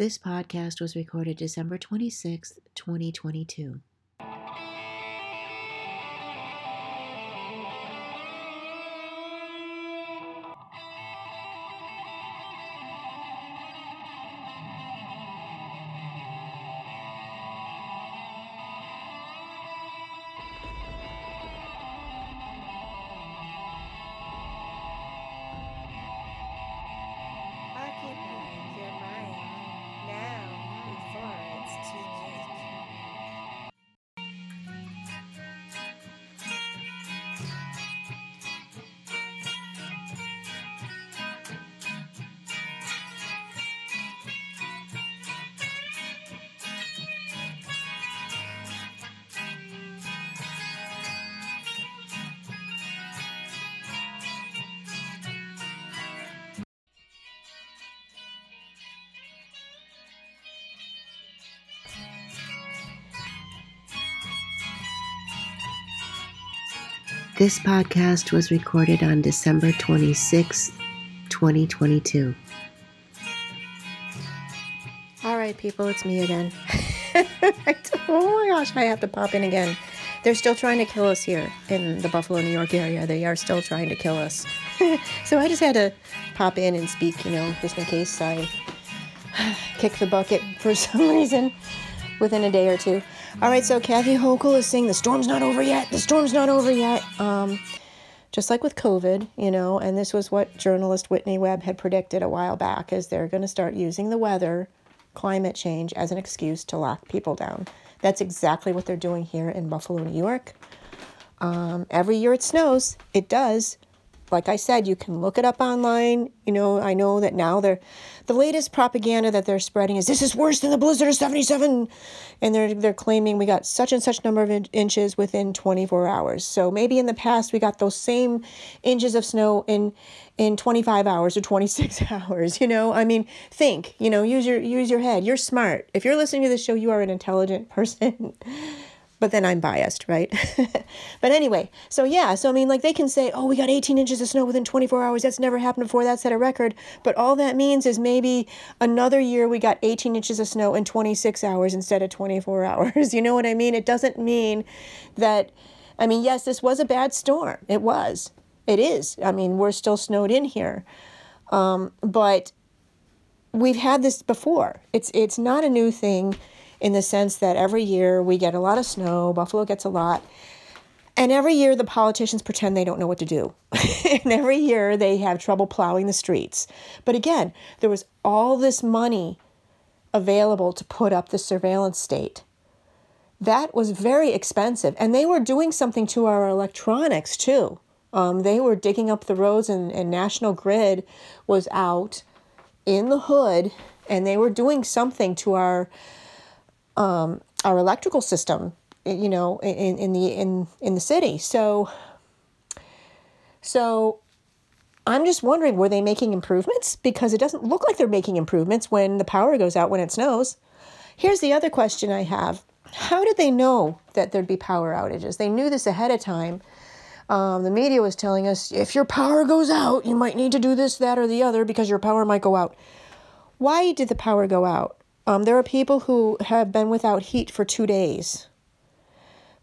This podcast was recorded December 26th, 2022. This podcast was recorded on December 26th, 2022. All right, people, it's me again. Oh my gosh, I have to pop in again. They're still trying to kill us here in the Buffalo, New York area. They are still trying to kill us. so I just had to pop in and speak, you know, just in case I kick the bucket for some reason within a day or two. All right, so Kathy Hochul is saying the storm's not over yet. The storm's not over yet. Um, just like with COVID, you know, and this was what journalist Whitney Webb had predicted a while back, is they're going to start using the weather, climate change, as an excuse to lock people down. That's exactly what they're doing here in Buffalo, New York. Um, every year it snows, it does. Like I said, you can look it up online. You know, I know that now they're the latest propaganda that they're spreading is this is worse than the blizzard of 77 and they're they're claiming we got such and such number of in- inches within 24 hours. So maybe in the past we got those same inches of snow in in 25 hours or 26 hours, you know? I mean, think, you know, use your use your head. You're smart. If you're listening to this show, you are an intelligent person. But then I'm biased, right? but anyway, so yeah, so I mean, like they can say, oh, we got 18 inches of snow within 24 hours. That's never happened before. That set a record. But all that means is maybe another year we got 18 inches of snow in 26 hours instead of 24 hours. you know what I mean? It doesn't mean that, I mean, yes, this was a bad storm. It was. It is. I mean, we're still snowed in here. Um, but we've had this before. It's it's not a new thing in the sense that every year we get a lot of snow, Buffalo gets a lot. And every year the politicians pretend they don't know what to do. and every year they have trouble plowing the streets. But again, there was all this money available to put up the surveillance state. That was very expensive. And they were doing something to our electronics too. Um, they were digging up the roads, and, and National Grid was out in the hood, and they were doing something to our um, our electrical system, you know, in, in the in in the city. So, so I'm just wondering, were they making improvements? Because it doesn't look like they're making improvements when the power goes out when it snows. Here's the other question I have: How did they know that there'd be power outages? They knew this ahead of time. Um, the media was telling us if your power goes out, you might need to do this, that, or the other because your power might go out. Why did the power go out? Um, there are people who have been without heat for two days.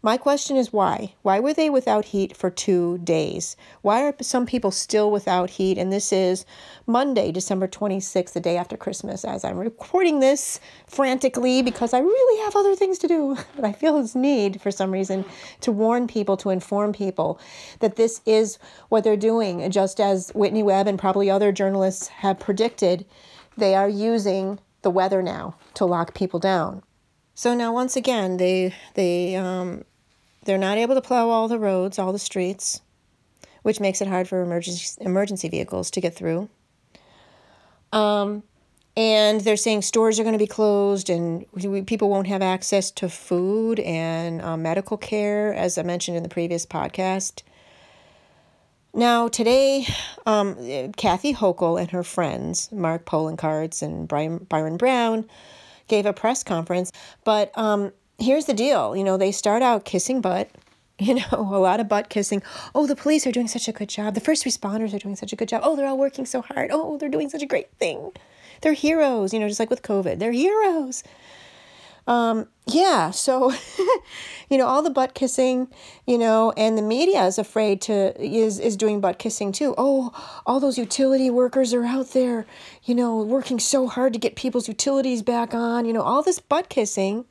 My question is why? Why were they without heat for two days? Why are some people still without heat? And this is Monday, December 26th, the day after Christmas, as I'm recording this frantically because I really have other things to do. But I feel this need for some reason to warn people, to inform people that this is what they're doing. Just as Whitney Webb and probably other journalists have predicted, they are using the weather now to lock people down. So now once again they they um, they're not able to plow all the roads, all the streets, which makes it hard for emergency emergency vehicles to get through. Um, and they're saying stores are going to be closed and we, people won't have access to food and uh, medical care, as I mentioned in the previous podcast. Now, today, um, Kathy Hochul and her friends, Mark Poloncarz and Brian, Byron Brown, gave a press conference. But um, here's the deal you know, they start out kissing butt, you know, a lot of butt kissing. Oh, the police are doing such a good job. The first responders are doing such a good job. Oh, they're all working so hard. Oh, they're doing such a great thing. they're heroes, you know, just like with COVID. They're heroes. Um, yeah, so you know, all the butt kissing, you know, and the media is afraid to is is doing butt kissing too. Oh, all those utility workers are out there, you know, working so hard to get people's utilities back on, you know, all this butt kissing.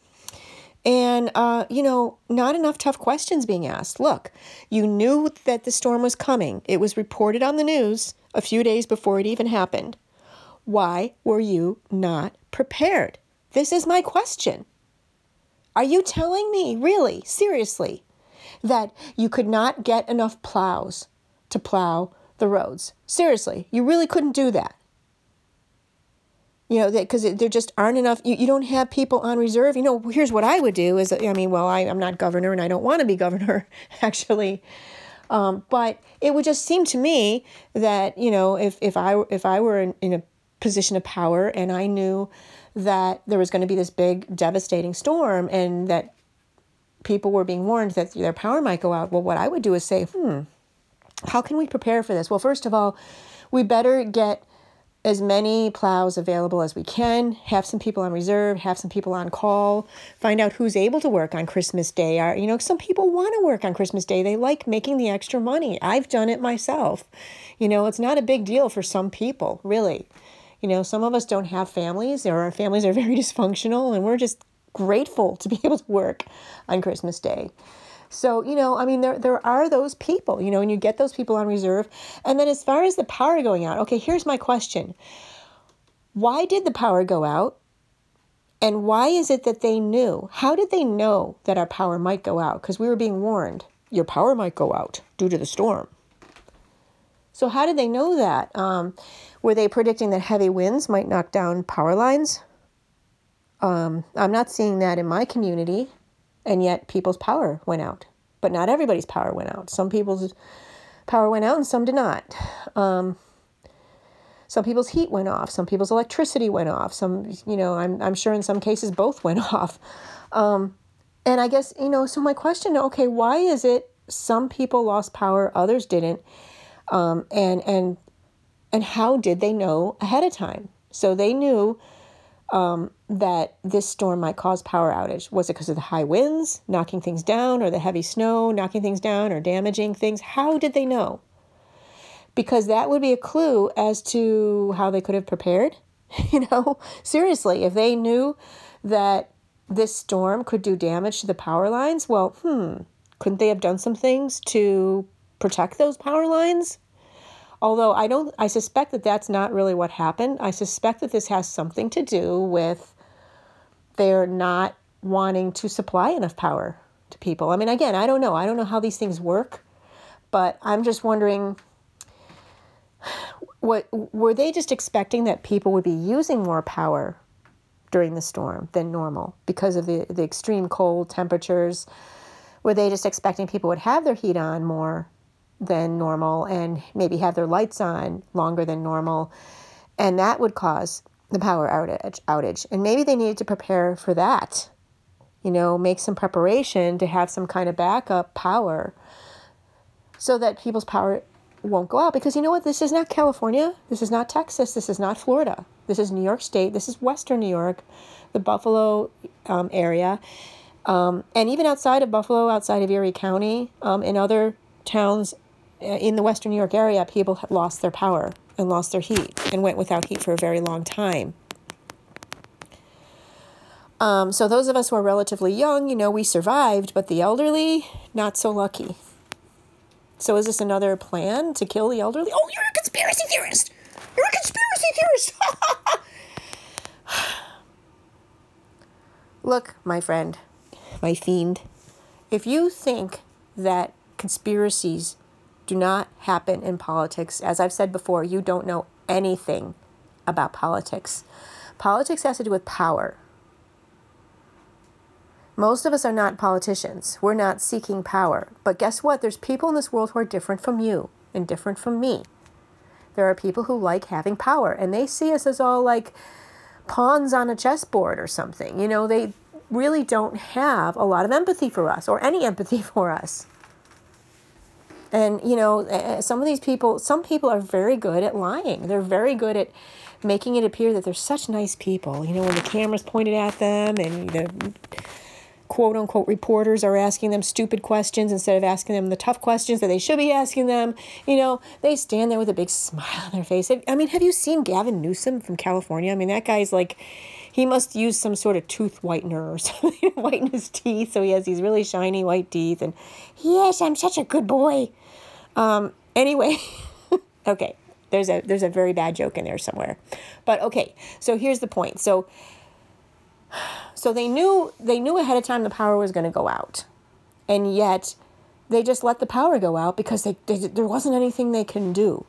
And uh, you know not enough tough questions being asked. Look you knew that the storm was coming. It was reported on the news a few days before it even happened. Why were you not prepared this is my question. Are you telling me, really, seriously, that you could not get enough plows to plow the roads? Seriously, you really couldn't do that. You know, because there just aren't enough, you, you don't have people on reserve. You know, here's what I would do is, I mean, well, I, I'm not governor and I don't want to be governor, actually. Um, but it would just seem to me that, you know, if, if, I, if I were in, in a position of power and I knew that there was going to be this big devastating storm and that people were being warned that their power might go out. Well, what I would do is say, hmm, how can we prepare for this? Well, first of all, we better get as many plows available as we can, have some people on reserve, have some people on call, find out who's able to work on Christmas Day. Are, you know, some people want to work on Christmas Day. They like making the extra money. I've done it myself. You know, it's not a big deal for some people, really. You know, some of us don't have families, or our families are very dysfunctional, and we're just grateful to be able to work on Christmas Day. So, you know, I mean, there, there are those people, you know, and you get those people on reserve. And then as far as the power going out, okay, here's my question Why did the power go out? And why is it that they knew? How did they know that our power might go out? Because we were being warned your power might go out due to the storm. So, how did they know that? Um, were they predicting that heavy winds might knock down power lines? Um, I'm not seeing that in my community, and yet people's power went out. But not everybody's power went out. Some people's power went out and some did not. Um, some people's heat went off. Some people's electricity went off. Some, you know, I'm, I'm sure in some cases both went off. Um, and I guess, you know, so my question, okay, why is it some people lost power, others didn't? Um, and, and and how did they know ahead of time? So they knew um, that this storm might cause power outage. Was it because of the high winds knocking things down, or the heavy snow knocking things down, or damaging things? How did they know? Because that would be a clue as to how they could have prepared. You know, seriously, if they knew that this storm could do damage to the power lines, well, hmm, couldn't they have done some things to protect those power lines? Although I don't, I suspect that that's not really what happened. I suspect that this has something to do with they're not wanting to supply enough power to people. I mean, again, I don't know. I don't know how these things work, but I'm just wondering what were they just expecting that people would be using more power during the storm than normal because of the, the extreme cold temperatures? Were they just expecting people would have their heat on more than normal and maybe have their lights on longer than normal. And that would cause the power outage, outage. And maybe they needed to prepare for that. You know, make some preparation to have some kind of backup power so that people's power won't go out. Because you know what? This is not California. This is not Texas. This is not Florida. This is New York State. This is Western New York, the Buffalo um, area. Um, and even outside of Buffalo, outside of Erie County, um, in other towns in the Western New York area, people lost their power and lost their heat and went without heat for a very long time. Um, so those of us who are relatively young, you know, we survived, but the elderly, not so lucky. So is this another plan to kill the elderly? Oh, you're a conspiracy theorist. You're a conspiracy theorist. Look, my friend, my fiend, if you think that conspiracies do not happen in politics. As I've said before, you don't know anything about politics. Politics has to do with power. Most of us are not politicians. We're not seeking power. But guess what? There's people in this world who are different from you and different from me. There are people who like having power and they see us as all like pawns on a chessboard or something. You know, they really don't have a lot of empathy for us or any empathy for us. And, you know, some of these people, some people are very good at lying. They're very good at making it appear that they're such nice people. You know, when the camera's pointed at them and the quote unquote reporters are asking them stupid questions instead of asking them the tough questions that they should be asking them. You know, they stand there with a big smile on their face. I mean, have you seen Gavin Newsom from California? I mean, that guy's like, he must use some sort of tooth whitener or something to whiten his teeth. So he has these really shiny white teeth. And yes, I'm such a good boy. Um, anyway, okay, there's a there's a very bad joke in there somewhere, but okay. So here's the point. So so they knew they knew ahead of time the power was going to go out, and yet they just let the power go out because they, they, there wasn't anything they can do.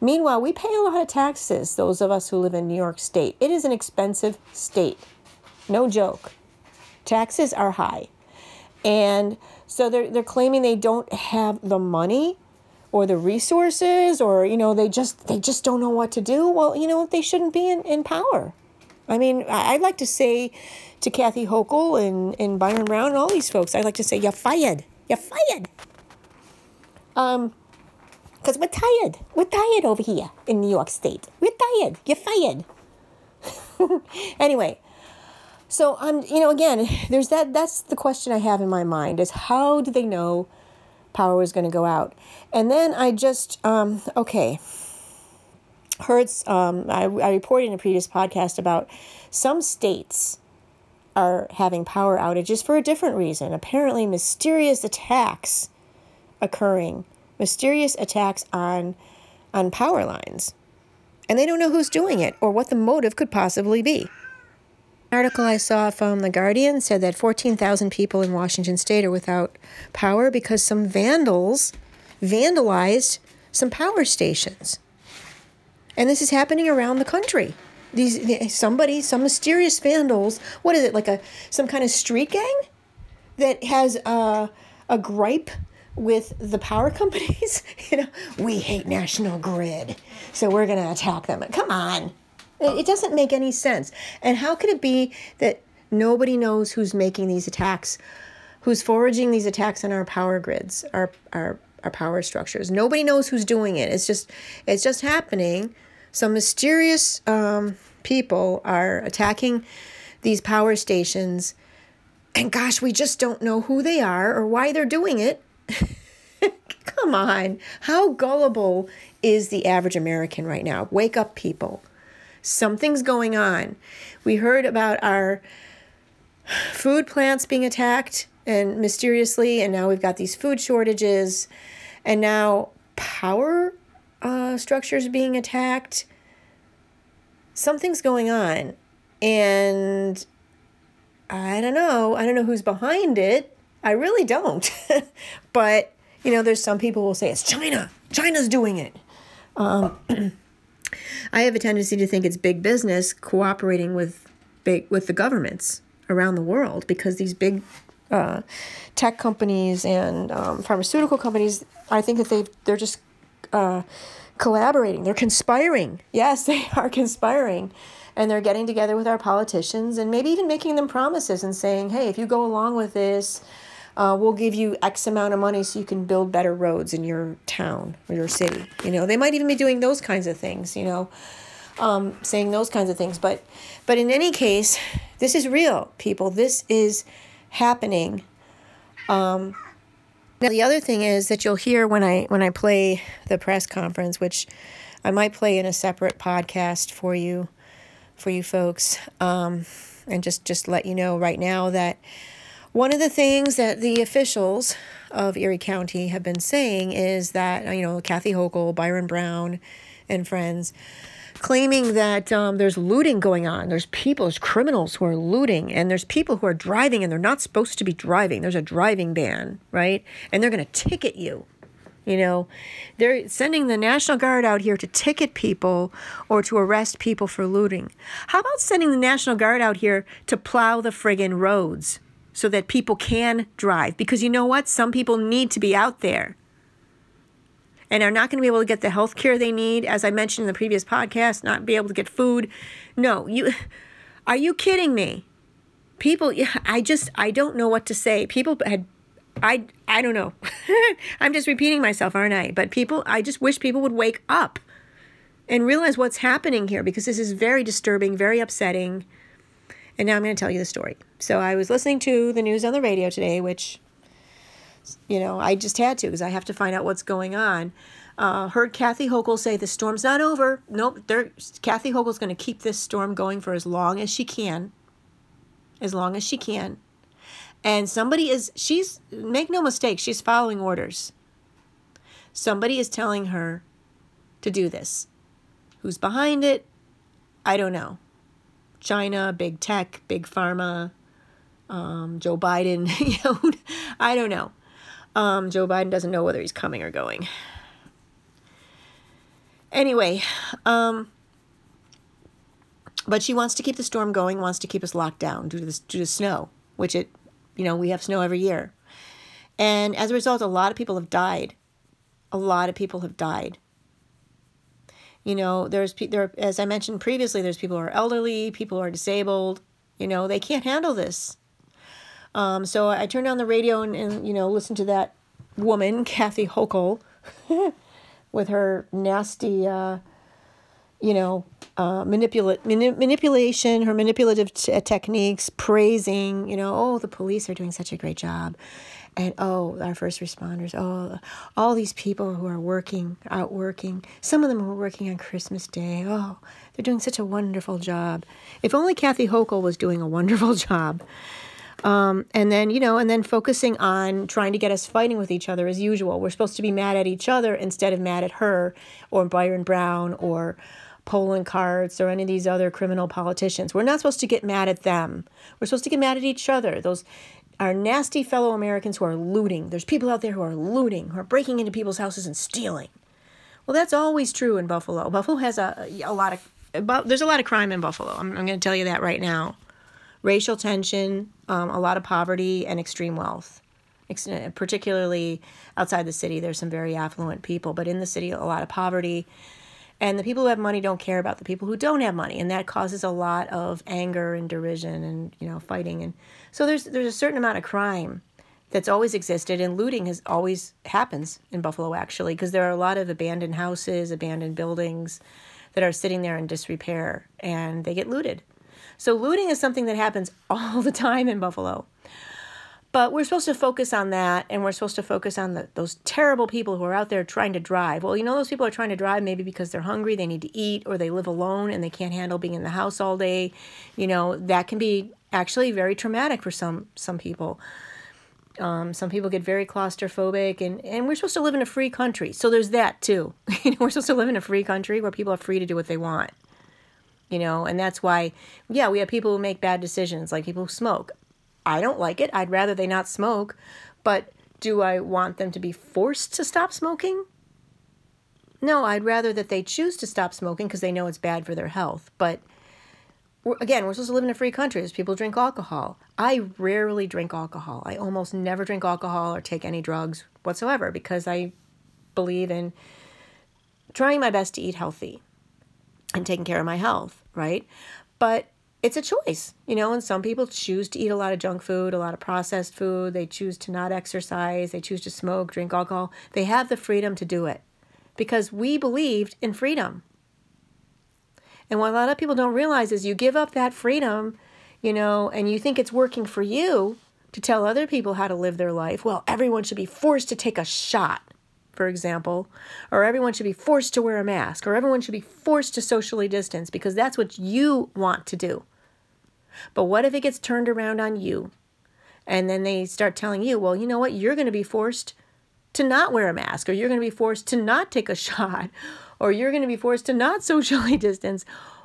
Meanwhile, we pay a lot of taxes, those of us who live in New York State. It is an expensive state. No joke. Taxes are high. And so they're, they're claiming they don't have the money or the resources or, you know, they just they just don't know what to do. Well, you know, they shouldn't be in, in power. I mean, I'd like to say to Kathy Hochul and, and Byron Brown and all these folks, I'd like to say, you're fired. You're fired. Um, because we're tired. We're tired over here in New York State. We're tired. You're fired. anyway, so I'm, um, you know, again, there's that. That's the question I have in my mind: is how do they know power was going to go out? And then I just, um, okay, heard, um, I, I reported in a previous podcast about some states are having power outages for a different reason. Apparently, mysterious attacks occurring, mysterious attacks on on power lines. And they don't know who's doing it or what the motive could possibly be. An article I saw from The Guardian said that 14,000 people in Washington state are without power because some vandals vandalized some power stations. And this is happening around the country. These somebody, some mysterious vandals. What is it like a some kind of street gang that has a a gripe with the power companies? you know, we hate National Grid, so we're going to attack them. Come on, it doesn't make any sense. And how could it be that nobody knows who's making these attacks, who's foraging these attacks on our power grids, our our our power structures? Nobody knows who's doing it. It's just it's just happening some mysterious um, people are attacking these power stations, and gosh, we just don't know who they are or why they're doing it. Come on. How gullible is the average American right now? Wake up, people. Something's going on. We heard about our food plants being attacked and mysteriously, and now we've got these food shortages, and now power uh, structures being attacked. Something's going on. And I don't know. I don't know who's behind it. I really don't. but, you know, there's some people will say it's China. China's doing it. Um, I have a tendency to think it's big business cooperating with big with the governments around the world because these big uh, tech companies and um, pharmaceutical companies, I think that they they're just uh, collaborating. They're conspiring. Yes, they are conspiring. And they're getting together with our politicians and maybe even making them promises and saying, hey, if you go along with this, uh, we'll give you X amount of money so you can build better roads in your town or your city. You know, they might even be doing those kinds of things, you know, um, saying those kinds of things. But, but in any case, this is real, people. This is happening. Um, now the other thing is that you'll hear when I when I play the press conference, which I might play in a separate podcast for you, for you folks, um, and just just let you know right now that one of the things that the officials of Erie County have been saying is that you know Kathy Hochul, Byron Brown, and friends claiming that um, there's looting going on. There's people, there's criminals who are looting, and there's people who are driving and they're not supposed to be driving. There's a driving ban, right? And they're going to ticket you. You know, they're sending the National Guard out here to ticket people or to arrest people for looting. How about sending the National Guard out here to plow the friggin' roads so that people can drive? Because you know what? Some people need to be out there and are not going to be able to get the health care they need, as I mentioned in the previous podcast, not be able to get food. No, you are you kidding me? People, I just I don't know what to say. People had I I don't know. I'm just repeating myself, aren't I? But people, I just wish people would wake up. and realize what's happening here because this is very disturbing, very upsetting. And now I'm going to tell you the story. So I was listening to the news on the radio today, which, you know, I just had to because I have to find out what's going on. Uh, heard Kathy Hochul say the storm's not over. Nope, Kathy Hochul's going to keep this storm going for as long as she can. As long as she can. And somebody is, she's, make no mistake, she's following orders. Somebody is telling her to do this. Who's behind it? I don't know. China, big tech, big pharma, um, Joe Biden. you know, I don't know. Um, Joe Biden doesn't know whether he's coming or going. Anyway, um, but she wants to keep the storm going, wants to keep us locked down due to the, due to snow, which it, you know, we have snow every year. And as a result, a lot of people have died. A lot of people have died. You know, there's there as I mentioned previously, there's people who are elderly, people who are disabled. You know, they can't handle this. Um, so I turned on the radio and, and you know listened to that woman, Kathy Hochul, with her nasty, uh, you know, uh, manipula- mani- manipulation, her manipulative t- techniques, praising, you know, oh, the police are doing such a great job and oh our first responders oh all these people who are working out working some of them were working on christmas day oh they're doing such a wonderful job if only kathy hochul was doing a wonderful job um, and then you know and then focusing on trying to get us fighting with each other as usual we're supposed to be mad at each other instead of mad at her or byron brown or Poloncarz or any of these other criminal politicians. We're not supposed to get mad at them. We're supposed to get mad at each other. Those our nasty fellow Americans who are looting. There's people out there who are looting, who are breaking into people's houses and stealing. Well, that's always true in Buffalo. Buffalo has a, a lot of, there's a lot of crime in Buffalo. I'm, I'm going to tell you that right now. Racial tension, um, a lot of poverty, and extreme wealth. Ex- particularly outside the city, there's some very affluent people, but in the city, a lot of poverty and the people who have money don't care about the people who don't have money. And that causes a lot of anger and derision and you know fighting. And so there's there's a certain amount of crime that's always existed. And looting has always happens in buffalo actually because there are a lot of abandoned houses abandoned buildings that are sitting there in disrepair and they get looted. So looting is something that happens all the time in buffalo but we're supposed to focus on that, and we're supposed to focus on the, those terrible people who are out there trying to drive. Well, you know, those people are trying to drive maybe because they're hungry, they need to eat, or they live alone and they can't handle being in the house all day. You know, that can be actually very traumatic for some some people. Um, some people get very claustrophobic, and, and we're supposed to live in a free country. So there's that too. we're supposed to live in a free country where people are free to do what they want. You know, and that's why, yeah, we have people who make bad decisions, like people who smoke. I don't like it. I'd rather they not smoke. But do I want them to be forced to stop smoking? No, I'd rather that they choose to stop smoking because they know it's bad for their health. But we're, again, we're supposed to live in a free country as people drink alcohol. I rarely drink alcohol. I almost never drink alcohol or take any drugs whatsoever because I believe in trying my best to eat healthy and taking care of my health, right? But it's a choice, you know, and some people choose to eat a lot of junk food, a lot of processed food. They choose to not exercise. They choose to smoke, drink alcohol. They have the freedom to do it because we believed in freedom. And what a lot of people don't realize is you give up that freedom, you know, and you think it's working for you to tell other people how to live their life. Well, everyone should be forced to take a shot, for example, or everyone should be forced to wear a mask, or everyone should be forced to socially distance because that's what you want to do. But what if it gets turned around on you? And then they start telling you, well, you know what? You're going to be forced to not wear a mask, or you're going to be forced to not take a shot, or you're going to be forced to not socially distance,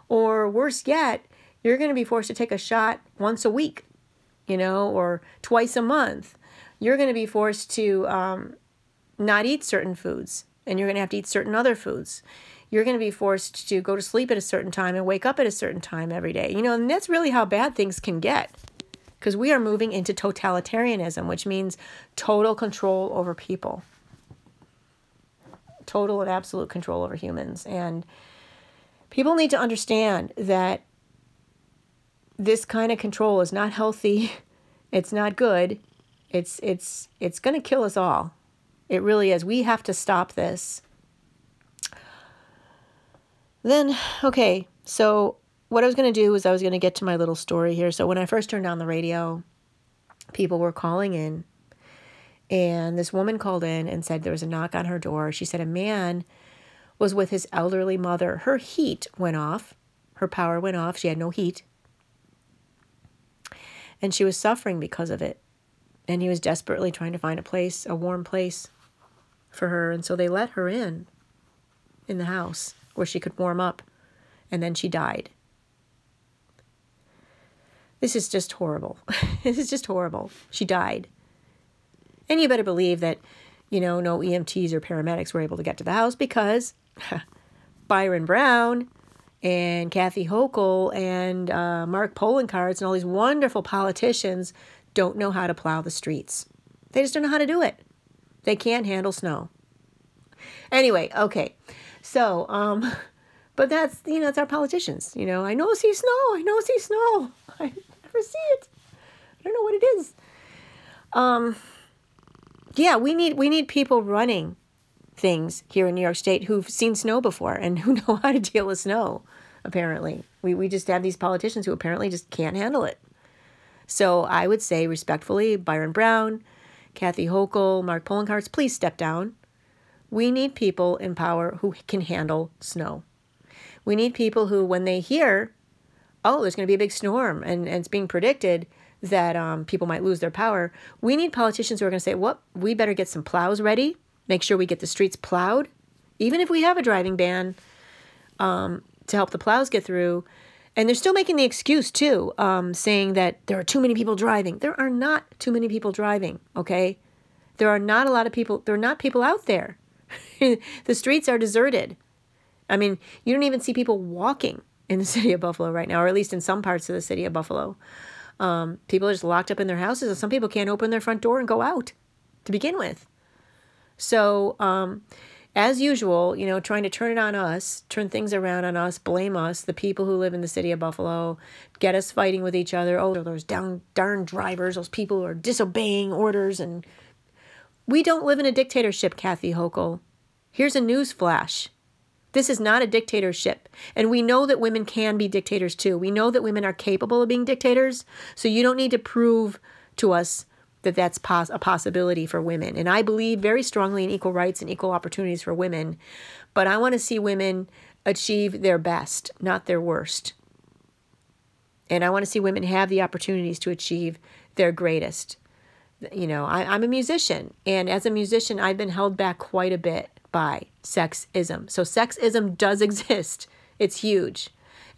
or worse yet, you're going to be forced to take a shot once a week, you know, or twice a month. You're going to be forced to um, not eat certain foods, and you're going to have to eat certain other foods you're going to be forced to go to sleep at a certain time and wake up at a certain time every day. You know, and that's really how bad things can get. Because we are moving into totalitarianism, which means total control over people, total and absolute control over humans. And people need to understand that this kind of control is not healthy, it's not good. It's it's it's going to kill us all. It really is. We have to stop this Then, okay, so what I was going to do was I was going to get to my little story here. So when I first turned on the radio, people were calling in, and this woman called in and said there was a knock on her door. She said a man was with his elderly mother. Her heat went off, her power went off. She had no heat, and she was suffering because of it. And he was desperately trying to find a place, a warm place for her. And so they let her in, in the house where she could warm up. And then she died. This is just horrible. this is just horrible. She died. And you better believe that, you know, no EMTs or paramedics were able to get to the house because Byron Brown and Kathy Hochul and uh, Mark Poloncarz and all these wonderful politicians don't know how to plow the streets. They just don't know how to do it. They can't handle snow. Anyway, okay. So, um, but that's, you know, that's our politicians. You know, I know see snow. I know see snow. I never see it. I don't know what it is. Um, yeah, we need we need people running things here in New York State who've seen snow before and who know how to deal with snow. Apparently, we we just have these politicians who apparently just can't handle it. So I would say respectfully, Byron Brown, Kathy Hochul, Mark Poloncarz, please step down. We need people in power who can handle snow. We need people who, when they hear, oh, there's going to be a big storm and, and it's being predicted that um, people might lose their power, we need politicians who are going to say, well, we better get some plows ready, make sure we get the streets plowed. Even if we have a driving ban um, to help the plows get through, and they're still making the excuse, too, um, saying that there are too many people driving. There are not too many people driving, okay? There are not a lot of people, there are not people out there. the streets are deserted. I mean, you don't even see people walking in the city of Buffalo right now, or at least in some parts of the city of Buffalo. Um, people are just locked up in their houses, and some people can't open their front door and go out to begin with. So, um, as usual, you know, trying to turn it on us, turn things around on us, blame us, the people who live in the city of Buffalo, get us fighting with each other. Oh, those down darn drivers, those people who are disobeying orders and we don't live in a dictatorship, Kathy Hochul. Here's a news flash. This is not a dictatorship. And we know that women can be dictators too. We know that women are capable of being dictators. So you don't need to prove to us that that's pos- a possibility for women. And I believe very strongly in equal rights and equal opportunities for women. But I want to see women achieve their best, not their worst. And I want to see women have the opportunities to achieve their greatest. You know, I, I'm a musician, and as a musician, I've been held back quite a bit by sexism. So, sexism does exist, it's huge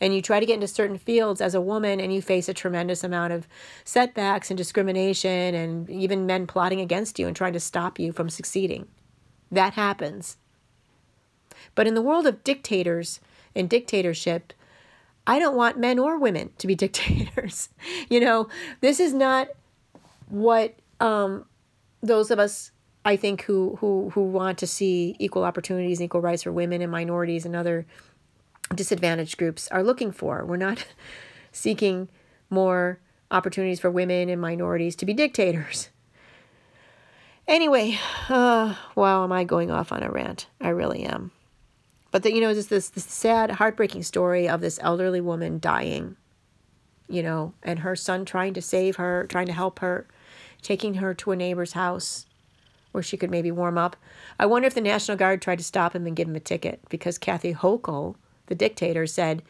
and you try to get into certain fields as a woman and you face a tremendous amount of setbacks and discrimination and even men plotting against you and trying to stop you from succeeding. That happens. But in the world of dictators and dictatorship, I don't want men or women to be dictators. you know, this is not what um, those of us I think who who who want to see equal opportunities and equal rights for women and minorities and other disadvantaged groups are looking for. We're not seeking more opportunities for women and minorities to be dictators. Anyway, uh, wow, am I going off on a rant? I really am. But the, you know, just this, this sad, heartbreaking story of this elderly woman dying, you know, and her son trying to save her, trying to help her, taking her to a neighbor's house where she could maybe warm up. I wonder if the National Guard tried to stop him and give him a ticket because Kathy Hochul the dictator said,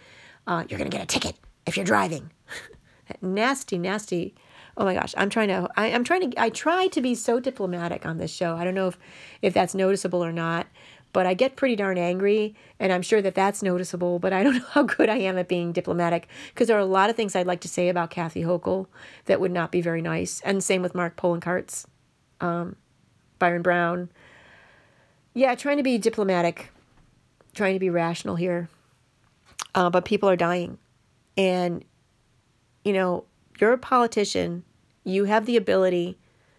uh, You're going to get a ticket if you're driving. nasty, nasty. Oh my gosh, I'm trying to, I, I'm trying to, I try to be so diplomatic on this show. I don't know if, if that's noticeable or not, but I get pretty darn angry, and I'm sure that that's noticeable, but I don't know how good I am at being diplomatic because there are a lot of things I'd like to say about Kathy Hochul that would not be very nice. And same with Mark Poloncarz, um, Byron Brown. Yeah, trying to be diplomatic, trying to be rational here uh, but people are dying. And, you know, you're a politician, you have the ability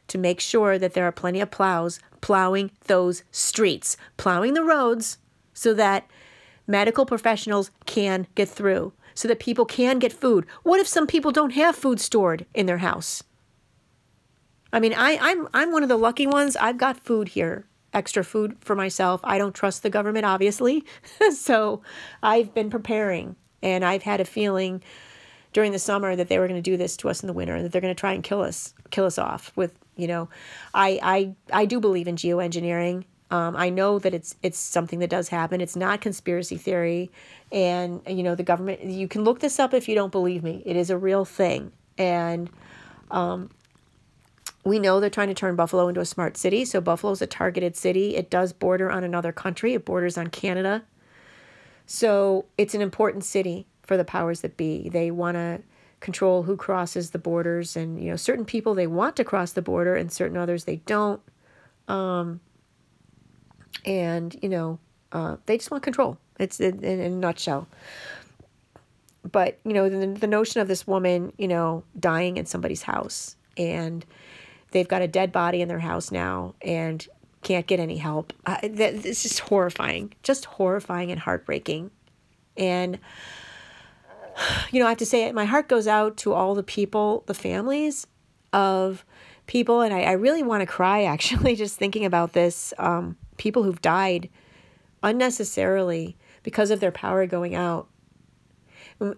to make sure that there are plenty of plows plowing those streets, plowing the roads so that medical professionals can get through, so that people can get food. What if some people don't have food stored in their house? I mean, I, I'm I'm one of the lucky ones. I've got food here extra food for myself. I don't trust the government, obviously. so I've been preparing and I've had a feeling during the summer that they were going to do this to us in the winter, that they're going to try and kill us, kill us off with, you know, I, I, I do believe in geoengineering. Um, I know that it's it's something that does happen. It's not conspiracy theory, and you know the government. You can look this up if you don't believe me. It is a real thing, and um, we know they're trying to turn Buffalo into a smart city. So Buffalo's a targeted city. It does border on another country. It borders on Canada. So it's an important city for the powers that be. They want to control who crosses the borders, and you know certain people they want to cross the border, and certain others they don't. Um, and you know uh, they just want control it's in, in, a nutshell but you know the, the notion of this woman you know dying in somebody's house and they've got a dead body in their house now and can't get any help. Uh, that, it's just horrifying just horrifying and heartbreaking. And you know i have to say my heart goes out to all the people the families of people. And i, I really want to cry actually just thinking about this um, people who've died unnecessarily because of their power going out.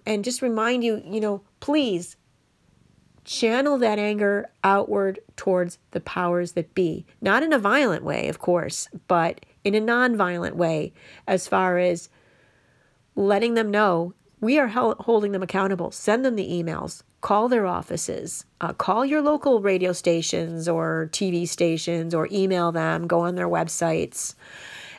And just remind you, you know, please channel that anger outward towards the powers that be. Not in a violent way, of course, but in a non-violent way as far as letting them know we are holding them accountable. Send them the emails, call their offices, uh, call your local radio stations or TV stations, or email them, go on their websites.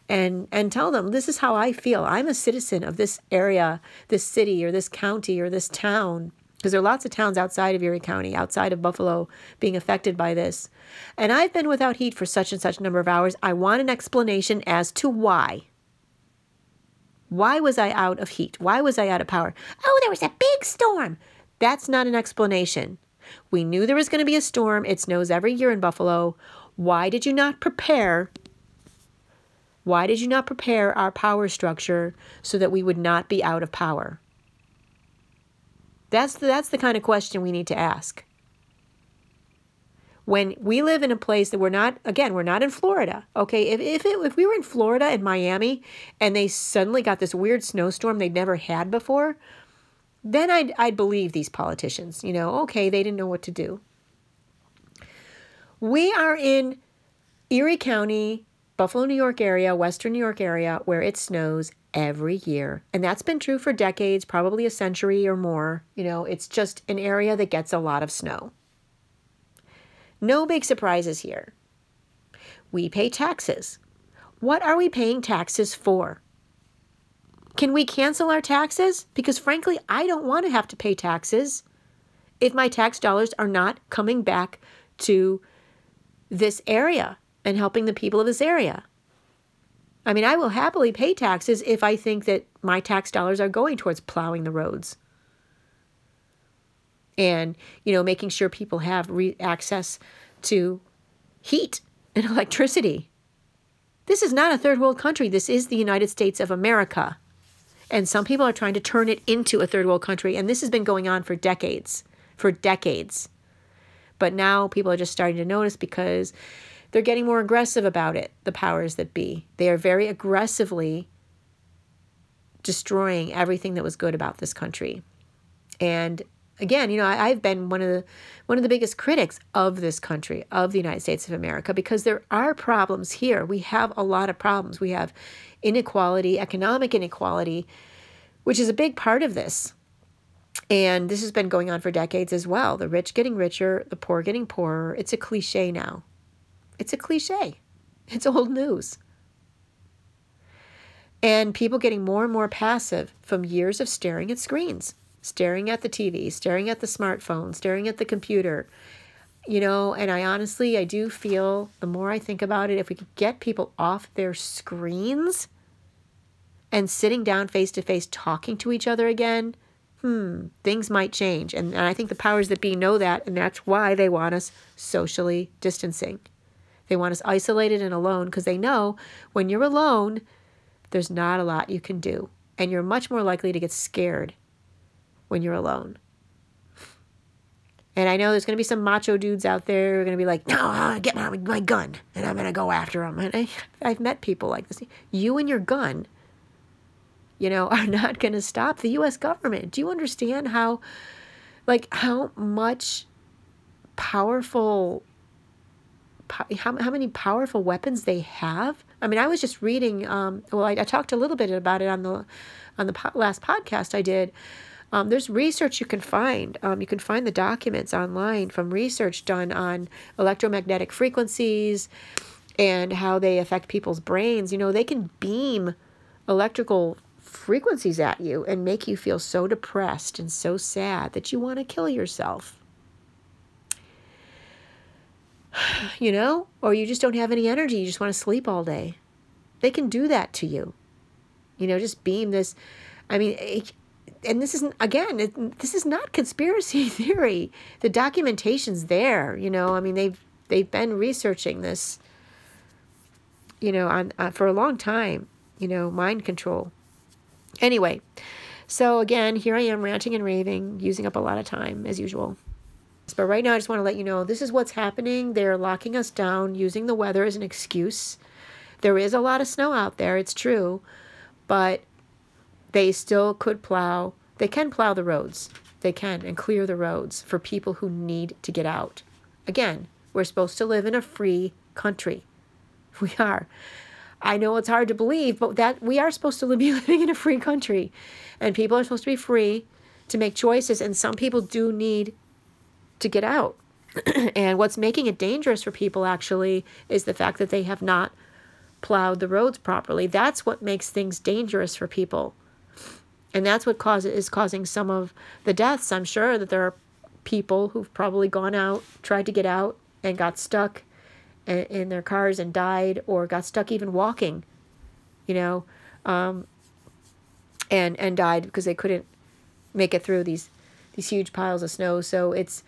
And, and tell them this is how I feel. I'm a citizen of this area, this city, or this county, or this town because there are lots of towns outside of Erie County, outside of Buffalo, being affected by this. And I've been without heat for such and such number of hours. I want an explanation as to why. Why was I out of heat? Why was I out of power? Oh, there was a big storm. That's not an explanation. We knew there was going to be a storm. It snows every year in Buffalo. Why did you not prepare? Why did you not prepare our power structure so that we would not be out of power? That's the, that's the kind of question we need to ask. When we live in a place that we're not, again, we're not in Florida. Okay, if, if, it, if we were in Florida and Miami and they suddenly got this weird snowstorm they'd never had before, then I'd, I'd believe these politicians. You know, okay, they didn't know what to do. We are in Erie County, Buffalo, New York area, Western New York area, where it snows every year. And that's been true for decades, probably a century or more. You know, it's just an area that gets a lot of snow. No big surprises here. We pay taxes. What are we paying taxes for? Can we cancel our taxes? Because frankly, I don't want to have to pay taxes if my tax dollars are not coming back to this area and helping the people of this area. I mean, I will happily pay taxes if I think that my tax dollars are going towards plowing the roads and, you know, making sure people have re- access to heat and electricity. This is not a third world country. This is the United States of America. And some people are trying to turn it into a third world country. And this has been going on for decades, for decades. But now people are just starting to notice because they're getting more aggressive about it, the powers that be. They are very aggressively destroying everything that was good about this country. And again, you know, I, have been one of the one of the biggest critics of this country, of the United States of America, because there are problems here. We have a lot of problems. We have inequality, economic inequality, which is a big part of this. And this has been going on for decades as well. The rich getting richer, the poor getting poorer. It's a cliche now. It's a cliche. It's old news. And people getting more and more passive from years of staring at screens, staring at the TV, staring at the smartphone, staring at the computer. You know, and I honestly, I do feel the more I think about it, if we could get people off their screens and sitting down face to face talking to each other again, hmm, things might change. And, and I think the powers that be know that, and that's why they want us socially distancing. They want us isolated and alone because they know when you're alone, there's not a lot you can do. And you're much more likely to get scared when you're alone. And I know there's going to be some macho dudes out there who are going to be like, no, I'll get my, my gun and I'm going to go after them. And I, I've met people like this. You and your gun, you know, are not going to stop the U.S. government. Do you understand how, like, how much powerful, how, how many powerful weapons they have? I mean, I was just reading, um, well, I, I talked a little bit about it on the, on the po- last podcast I did um, there's research you can find. Um, you can find the documents online from research done on electromagnetic frequencies and how they affect people's brains. You know, they can beam electrical frequencies at you and make you feel so depressed and so sad that you want to kill yourself. You know, or you just don't have any energy, you just want to sleep all day. They can do that to you. You know, just beam this. I mean, and this isn't again it, this is not conspiracy theory the documentation's there you know i mean they've they've been researching this you know on uh, for a long time you know mind control anyway so again here i am ranting and raving using up a lot of time as usual but right now i just want to let you know this is what's happening they're locking us down using the weather as an excuse there is a lot of snow out there it's true but they still could plow. They can plow the roads. They can and clear the roads for people who need to get out. Again, we're supposed to live in a free country. We are. I know it's hard to believe, but that we are supposed to be living in a free country. And people are supposed to be free to make choices and some people do need to get out. and what's making it dangerous for people actually is the fact that they have not plowed the roads properly. That's what makes things dangerous for people and that's what causes is causing some of the deaths. I'm sure that there are people who've probably gone out, tried to get out, and got stuck in, their cars and died, or got stuck even walking, you know, um, and and died because they couldn't make it through these these huge piles of snow. So it's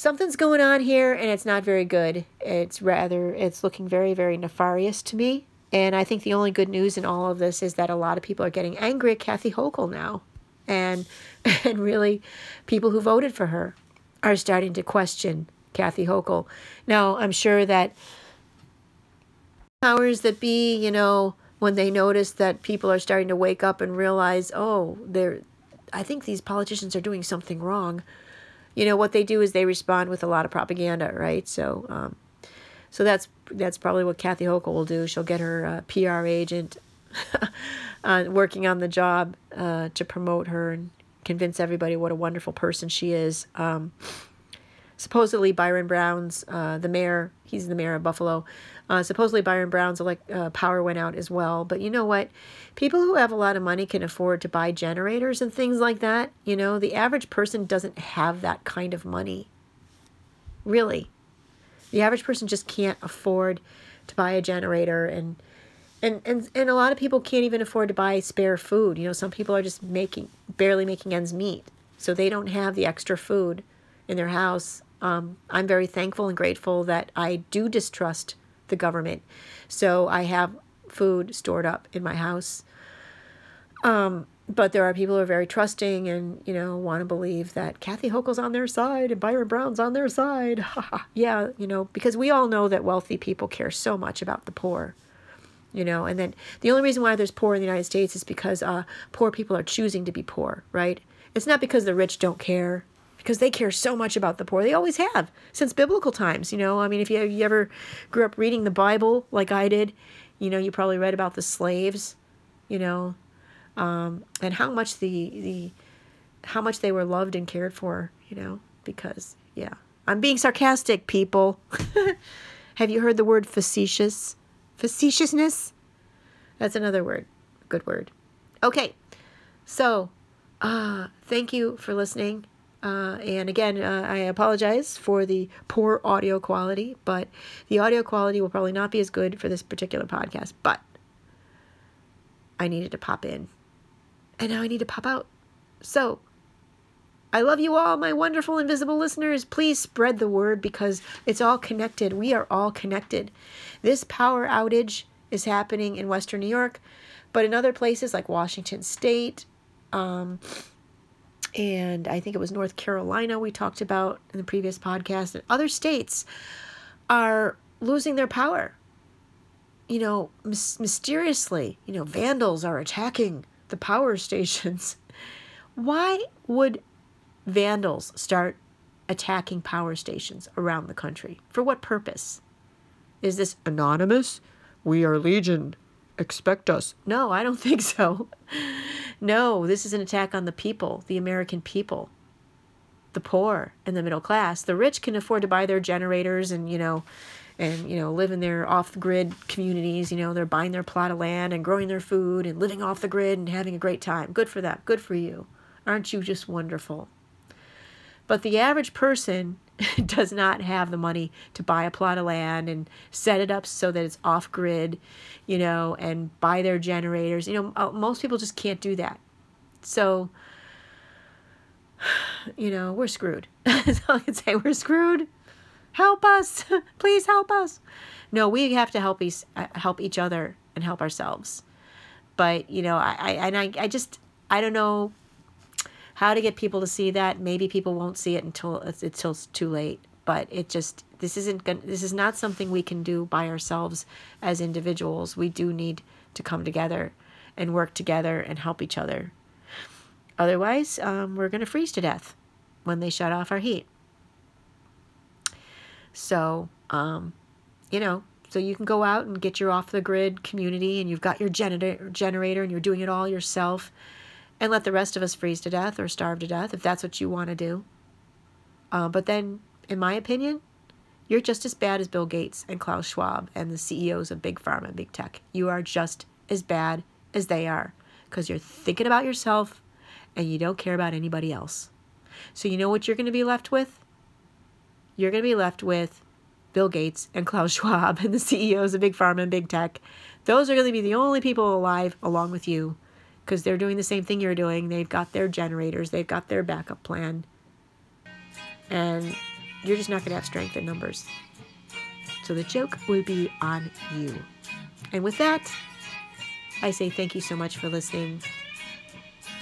something's going on here, and it's not very good. It's rather it's looking very very nefarious to me. And I think the only good news in all of this is that a lot of people are getting angry at Kathy Hochul now. And and really people who voted for her are starting to question Kathy Hochul. Now, I'm sure that powers that be, you know, when they notice that people are starting to wake up and realize, oh, they're I think these politicians are doing something wrong. You know, what they do is they respond with a lot of propaganda, right? So um, so that's that's probably what Kathy Hochul will do. She'll get her uh, PR agent uh, working on the job uh, to promote her and convince everybody what a wonderful person she is. Um, supposedly Byron Brown's uh, the mayor. He's the mayor of Buffalo. Uh, supposedly Byron Brown's elect, uh, power went out as well. But you know what? People who have a lot of money can afford to buy generators and things like that. You know, the average person doesn't have that kind of money. Really. The average person just can't afford to buy a generator and and, and and a lot of people can't even afford to buy spare food. You know, some people are just making barely making ends meet. So they don't have the extra food in their house. Um, I'm very thankful and grateful that I do distrust the government. So I have food stored up in my house. Um, but there are people who are very trusting and you know want to believe that Kathy Hochul's on their side and Byron Brown's on their side. yeah, you know, because we all know that wealthy people care so much about the poor. You know, and then the only reason why there's poor in the United States is because uh, poor people are choosing to be poor, right? It's not because the rich don't care, because they care so much about the poor. They always have since biblical times. You know, I mean, if you, you ever grew up reading the Bible like I did, you know, you probably read about the slaves. You know, um, and how much the the how much they were loved and cared for, you know, because yeah. I'm being sarcastic, people. Have you heard the word facetious? Facetiousness? That's another word. Good word. Okay. So, uh, thank you for listening. Uh, and again, uh, I apologize for the poor audio quality, but the audio quality will probably not be as good for this particular podcast. But I needed to pop in and now I need to pop out. So, I love you all, my wonderful invisible listeners. Please spread the word because it's all connected. We are all connected. This power outage is happening in Western New York, but in other places like Washington State, um, and I think it was North Carolina we talked about in the previous podcast, and other states are losing their power. You know, mis- mysteriously, you know, vandals are attacking the power stations. Why would vandals start attacking power stations around the country? For what purpose? Is this anonymous? We are Legion. Expect us. No, I don't think so. No, this is an attack on the people, the American people, the poor and the middle class. The rich can afford to buy their generators and, you know, and, you know, live in their off the grid communities. You know, they're buying their plot of land and growing their food and living off the grid and having a great time. Good for them. Good for you. Aren't you just wonderful? But the average person does not have the money to buy a plot of land and set it up so that it's off grid, you know, and buy their generators. You know, uh, most people just can't do that. So, you know, we're screwed. All I can say. We're screwed. Help us. Please help us. No, we have to help each, uh, help each other and help ourselves. But, you know, I, I and I, I just, I don't know how to get people to see that. Maybe people won't see it until it's, until it's too late. But it just this isn't gonna, this is not something we can do by ourselves as individuals. We do need to come together and work together and help each other. Otherwise, um, we're going to freeze to death when they shut off our heat. So, um, you know, so you can go out and get your off the grid community and you've got your generator generator and you're doing it all yourself and let the rest of us freeze to death or starve to death if that's what you want to do. Uh, but then, in my opinion, you're just as bad as Bill Gates and Klaus Schwab and the CEOs of Big Pharma and Big Tech. You are just as bad as they are because you're thinking about yourself and you don't care about anybody else. So, you know what you're going to be left with? You're going to be left with Bill Gates and Klaus Schwab and the CEOs of Big Pharma and Big Tech. Those are going to be the only people alive along with you because they're doing the same thing you're doing. They've got their generators, they've got their backup plan. And you're just not going to have strength in numbers. So the joke will be on you. And with that, I say thank you so much for listening.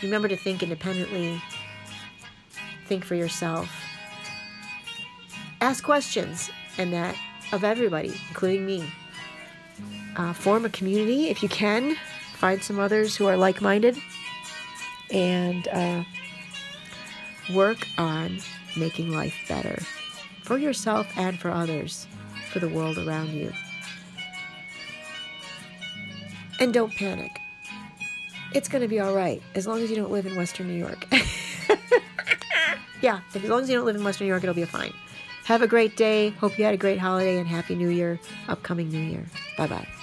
Remember to think independently, think for yourself, ask questions, and that of everybody, including me. Uh, form a community if you can find some others who are like minded, and uh, work on making life better for yourself and for others, for the world around you. And don't panic. It's going to be all right as long as you don't live in Western New York. yeah, as long as you don't live in Western New York, it'll be fine. Have a great day. Hope you had a great holiday and Happy New Year, upcoming New Year. Bye bye.